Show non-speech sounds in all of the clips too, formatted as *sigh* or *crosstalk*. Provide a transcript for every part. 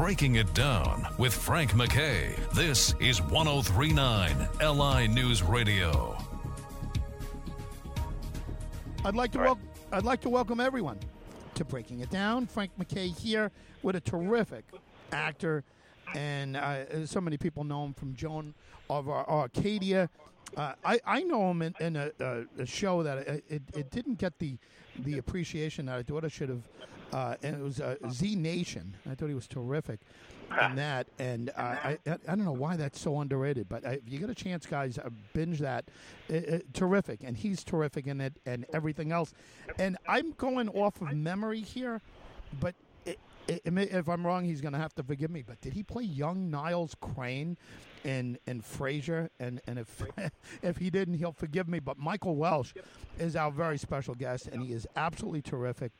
Breaking It Down with Frank McKay. This is 1039 LI News Radio. I'd like to All right. wel- I'd like to welcome everyone to Breaking It Down. Frank McKay here with a terrific actor, and uh, so many people know him from Joan of Ar- Arcadia. Uh, I, I know him in, in a, a, a show that it, it, it didn't get the the appreciation that I thought it should have, uh, and it was uh, Z Nation. I thought he was terrific in *laughs* that, and uh, I, I I don't know why that's so underrated, but I, if you get a chance, guys, uh, binge that. It, it- terrific, and he's terrific in it, and everything else. And I'm going off of memory here, but. If I'm wrong, he's going to have to forgive me. But did he play young Niles Crane in in Frasier? And and if *laughs* if he didn't, he'll forgive me. But Michael Welch is our very special guest, and he is absolutely terrific,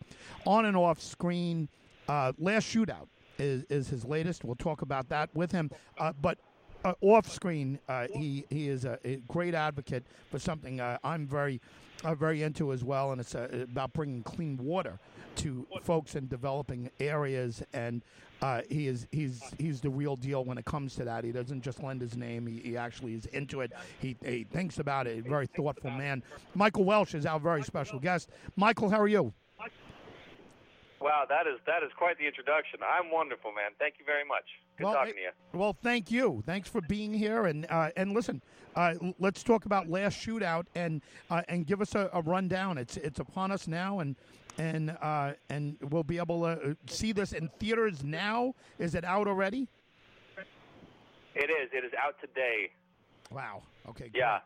on and off screen. Uh, Last Shootout is is his latest. We'll talk about that with him. Uh, but uh, off screen, uh, he he is a, a great advocate for something uh, I'm very uh, very into as well, and it's uh, about bringing clean water to folks in developing areas. And uh, he is he's he's the real deal when it comes to that. He doesn't just lend his name; he, he actually is into it. He, he thinks about it. Very thoughtful man. Michael Welch is our very special guest. Michael, how are you? Wow, that is that is quite the introduction. I'm wonderful, man. Thank you very much. Good Well, talking it- to you. Well, thank you. Thanks for being here. And uh, and listen, uh, let's talk about last shootout and uh, and give us a, a rundown. It's it's upon us now, and and uh, and we'll be able to uh, see this in theaters now. Is it out already? It is. It is out today. Wow. Okay. Yeah.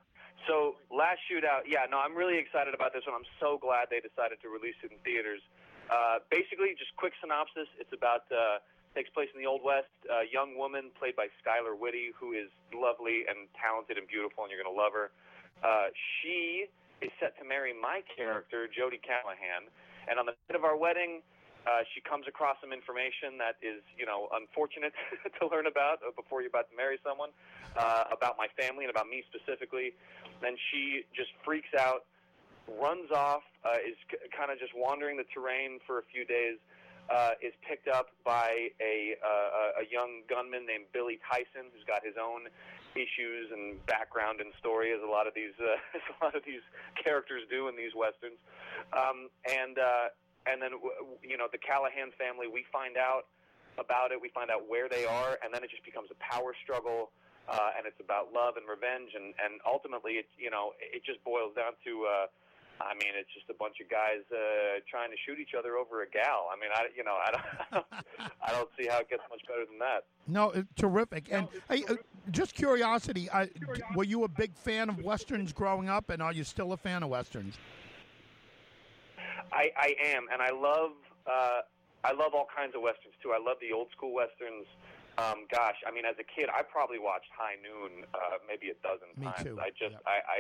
So last shootout, yeah, no, I'm really excited about this one. I'm so glad they decided to release it in theaters. Uh, basically, just quick synopsis. It's about uh, takes place in the Old West. A young woman played by Skylar Whitty, who is lovely and talented and beautiful, and you're gonna love her. Uh, she is set to marry my character, Jody Callahan, and on the night of our wedding, uh, she comes across some information that is, you know, unfortunate *laughs* to learn about uh, before you're about to marry someone, uh, about my family and about me specifically. Then she just freaks out, runs off, uh, is c- kind of just wandering the terrain for a few days, uh, is picked up by a, uh, a a young gunman named Billy Tyson, who's got his own issues and background and story, as a lot of these uh, *laughs* as a lot of these characters do in these westerns. Um, and uh, and then you know the Callahan family, we find out about it, we find out where they are, and then it just becomes a power struggle. Uh, and it's about love and revenge, and, and ultimately, it you know, it just boils down to, uh, I mean, it's just a bunch of guys uh, trying to shoot each other over a gal. I mean, I you know, I don't, *laughs* I don't see how it gets much better than that. No, uh, terrific. And hey, uh, just curiosity, I, d- were you a big fan of westerns growing up, and are you still a fan of westerns? I, I am, and I love uh, I love all kinds of westerns too. I love the old school westerns. Um, gosh, I mean, as a kid, I probably watched High Noon uh, maybe a dozen Me times. too, I just. I, I,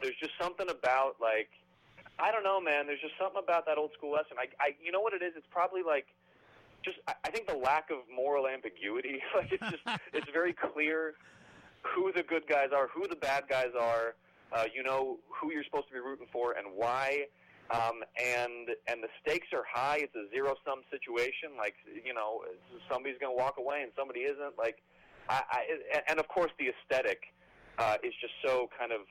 there's just something about like, I don't know, man. There's just something about that old school western. I, I, you know what it is? It's probably like, just I, I think the lack of moral ambiguity. *laughs* like it's just, *laughs* it's very clear who the good guys are, who the bad guys are. Uh, you know who you're supposed to be rooting for and why. Um, and and the stakes are high. It's a zero sum situation. Like you know, somebody's going to walk away and somebody isn't. Like, I, I and of course the aesthetic uh, is just so kind of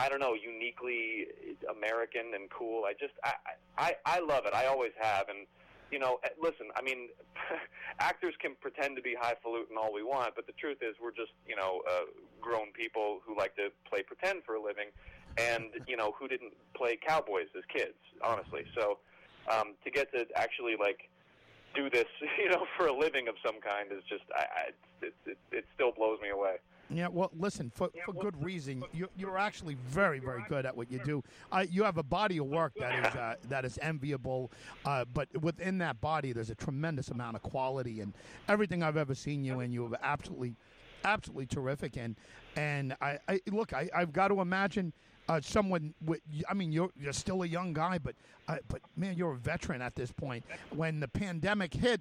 I don't know uniquely American and cool. I just I I, I love it. I always have. And you know, eh, listen. I mean, *laughs* actors can pretend to be highfalutin all we want, but the truth is we're just you know uh, grown people who like to play pretend for a living and *laughs* you know who didn't play cowboys as kids honestly so um to get to actually like do this *laughs* you know for a living of some kind is just i, I it, it it still blows me away Yeah, well, listen, for, for good reason. You, you're actually very, very good at what you do. Uh, you have a body of work that is uh, that is enviable, uh, but within that body, there's a tremendous amount of quality, and everything I've ever seen you in, you have absolutely, absolutely terrific. And and I, I look, I, I've got to imagine. Uh, someone, with, I mean, you're you're still a young guy, but uh, but man, you're a veteran at this point. When the pandemic hit,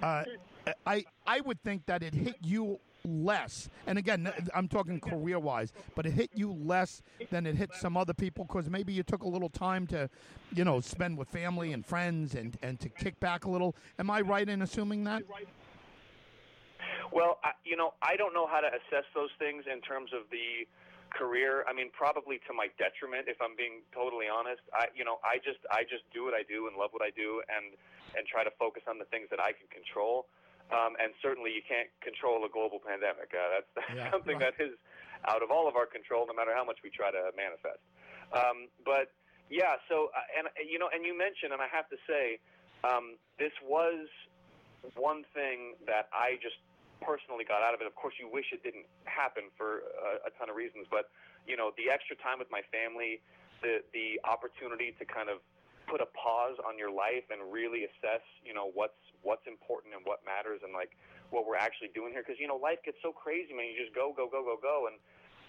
uh, I I would think that it hit you less. And again, I'm talking career wise, but it hit you less than it hit some other people because maybe you took a little time to, you know, spend with family and friends and, and to kick back a little. Am I right in assuming that? Well, I, you know, I don't know how to assess those things in terms of the career. I mean, probably to my detriment, if I'm being totally honest. I, you know, I just, I just do what I do and love what I do, and and try to focus on the things that I can control. Um, and certainly, you can't control a global pandemic. Uh, that's, that's *laughs* Yeah, something right. that is out of all of our control, no matter how much we try to manifest. Um, but yeah, so uh, and you know, and you mentioned, and I have to say, um, this was one thing that I just personally got out of it. Of course, you wish it didn't happen for a, a ton of reasons, but you know, the extra time with my family, the the opportunity to kind of put a pause on your life and really assess, you know, what's what's important and what matters, and like what we're actually doing here. Because you know, life gets so crazy, man. You just go, go, go, go, go, and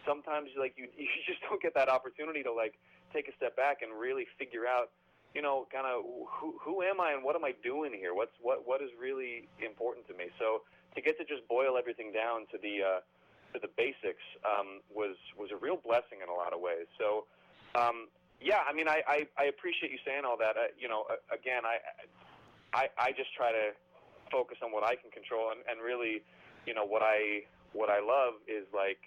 sometimes like you *laughs* you just don't get that opportunity to like take a step back and really figure out you know, kind of who who am I and what am I doing here? What's what what is really important to me? So to get to just boil everything down to the uh, to the basics um, was was a real blessing in a lot of ways. So um, yeah, I mean, I, I, I appreciate you saying all that. Uh, you know, uh, again, I, I I just try to focus on what I can control and, and really, you know, what I what I love is like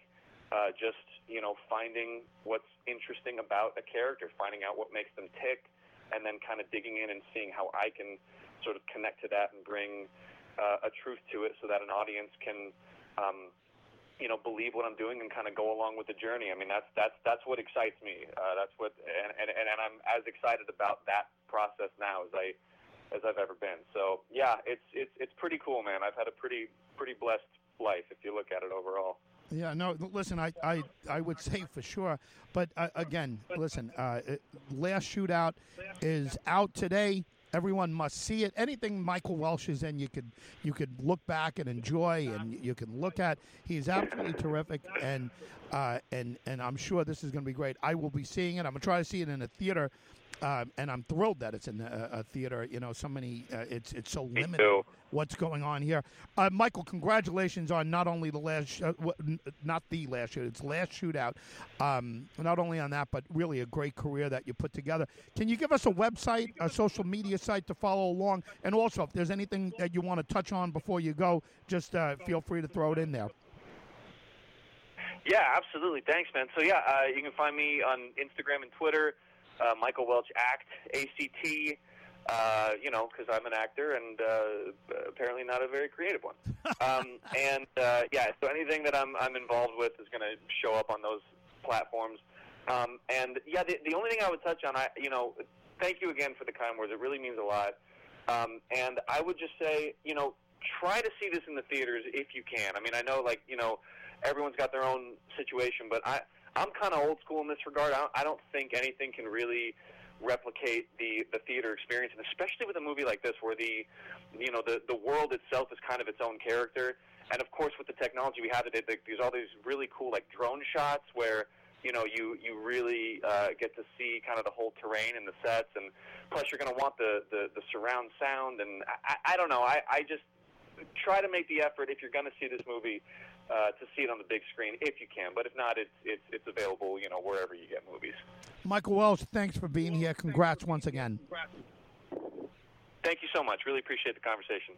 uh, just you know finding what's interesting about a character, finding out what makes them tick and then kind of digging in and seeing how I can sort of connect to that and bring uh, a truth to it so that an audience can, um, you know, believe what I'm doing and kind of go along with the journey. I mean, that's that's that's what excites me. Uh, that's what, and, and and I'm as excited about that process now as I as I've ever been. So yeah, it's it's it's pretty cool, man. I've had a pretty pretty blessed life if you look at it overall. Yeah, no. Listen, I, I, I would say for sure, but uh, again, listen. Uh, Last Shootout is out today. Everyone must see it. Anything Michael Welch is in, you could you could look back and enjoy, and you can look at. He's absolutely terrific, and uh, and and I'm sure this is going to be great. I will be seeing it. I'm gonna try to see it in a theater. Um, and I'm thrilled that it's in a, a theater. You know, so many. Uh, it's it's so limited what's going on here. Uh, Michael, congratulations on not only the last, sh- uh, w- n- not the last shoot, it's last shootout. Um, not only on that, but really a great career that you put together. Can you give us a website, a social media site to follow along, and also if there's anything that you want to touch on before you go, just uh, feel free to throw it in there. Yeah, absolutely. Thanks, man. So yeah, uh, you can find me on Instagram and Twitter, uh, Michael Welch Act, ACT. Uh, you know, because I'm an actor and uh, apparently not a very creative one. *laughs* Um, and uh, yeah, so anything that I'm I'm involved with is going to show up on those platforms. Um, and yeah, the, the only thing I would touch on, I you know, thank you again for the kind words. It really means a lot. Um, and I would just say, you know, try to see this in the theaters if you can. I mean, I know like you know, everyone's got their own situation, but I I'm kind of old school in this regard. I don't, think anything can really replicate the the theater experience, and especially with a movie like this, where the you know the the world itself is kind of its own character, and of course with the technology we have today, there's all these really cool like drone shots where you know you you really uh, get to see kind of the whole terrain and the sets, and plus you're going to want the, the the surround sound, and I I don't know, I I just try to make the effort if you're going to see this movie uh, to see it on the big screen if you can. But if not, it's it's it's available, you know, wherever you get movies. Michael Welch, thanks for being here. Congrats once again. Thank you so much. Really appreciate the conversation.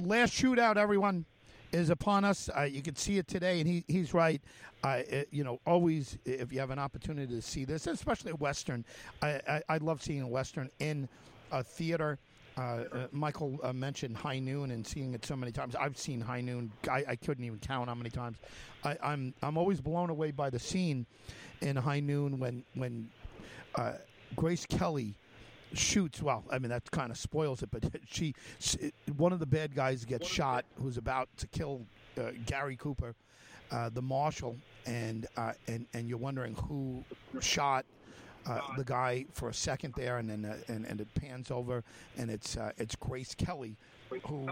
last shootout, everyone, is upon us. Uh, you can see it today, and he, he's right. Uh, it- you know, always if you have an opportunity to see this, especially a western, I, I, I love seeing a western in a theater. Uh, uh, Michael uh, mentioned High Noon and seeing it so many times. I've seen High Noon. I, I couldn't even count how many times. I, I'm I'm always blown away by the scene in High Noon when when uh, Grace Kelly shoots. Well, I mean that kind of spoils it, but *laughs* she, she one of the bad guys gets shot who's about to kill uh, Gary Cooper, uh, the marshal, and uh, and and you're wondering who shot. Uh, the guy for a second there, and then uh, and, and it pans over, and it's uh, it's Grace Kelly, who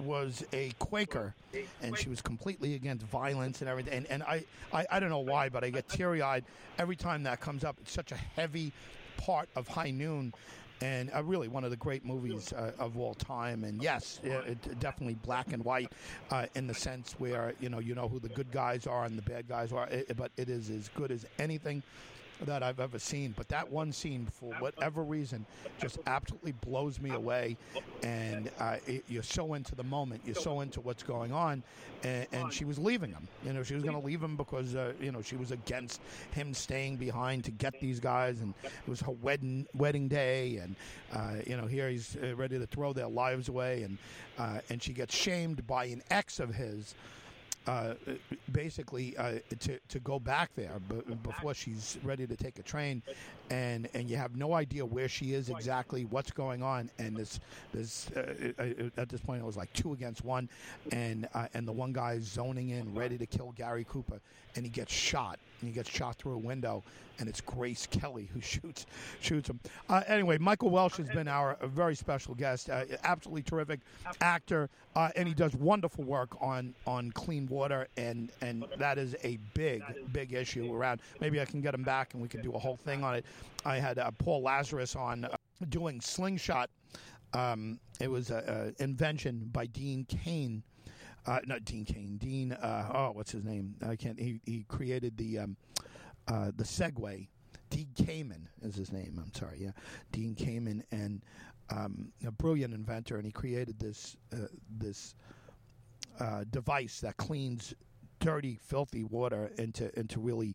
was a Quaker, and she was completely against violence and everything. And, and I, I, I don't know why, but I get teary eyed every time that comes up. It's such a heavy part of High Noon. And uh, really, one of the great movies uh, of all time. And yes, it, it definitely black and white uh, in the sense where you know you know who the good guys are and the bad guys are. It, but it is as good as anything that I've ever seen. But that one scene, for whatever reason, just absolutely blows me away. And uh, it, you're so into the moment, you're so into what's going on. And, and she was leaving him. You know, she was going to leave him because uh, you know she was against him staying behind to get these guys, and it was her wedding wedding day, and uh, you know here he's uh, ready to throw their lives away, and uh, and she gets shamed by an ex of his basically uh, to to go back there b- before she's ready to take a train, and and you have no idea where she is exactly, what's going on, and this this uh, at this point it was like two against one, and uh, and the one guy's zoning in, ready to kill Gary Cooper, and he gets shot, and he gets shot through a window, and it's Grace Kelly who *laughs* shoots shoots him. Uh, anyway, Michael Welch has been our very special guest, uh, absolutely terrific actor, and he does wonderful work on on clean water, and and that is a big big issue around. Maybe I can get him back, and we can do a whole thing on it. I had uh, Paul Lazarus on uh, doing slingshot. Um, it was an invention by Dean Cain. Uh, not Dean Cain. Dean. Uh, oh, what's his name? I can't. He he created the um, uh, the Segway. Dean Kamen is his name. I'm sorry. Yeah, Dean Kamen, and um, a brilliant inventor, and he created this uh, this uh, device that cleans dirty, filthy water into into really,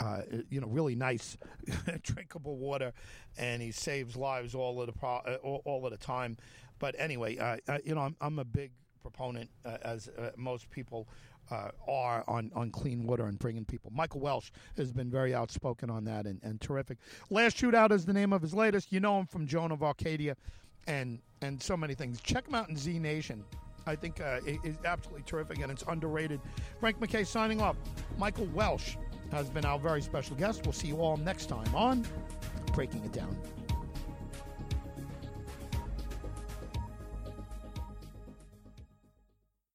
uh, you know, really nice, *laughs* drinkable water, and he saves lives all of the pro- uh, all, all of the time. But anyway, uh, uh, you know, I'm, I'm a big proponent, uh, as most people uh, are, on, on clean water and bringing people. Michael Welch has been very outspoken on that and, and terrific. Last Shootout is the name of his latest. You know him from Joan of Arcadia and, and so many things. Check him out in Z Nation. I think uh, is absolutely terrific and it's underrated. Frank McKay signing off. Michael Welch has been our very special guest. We'll see you all next time on Breaking It Down.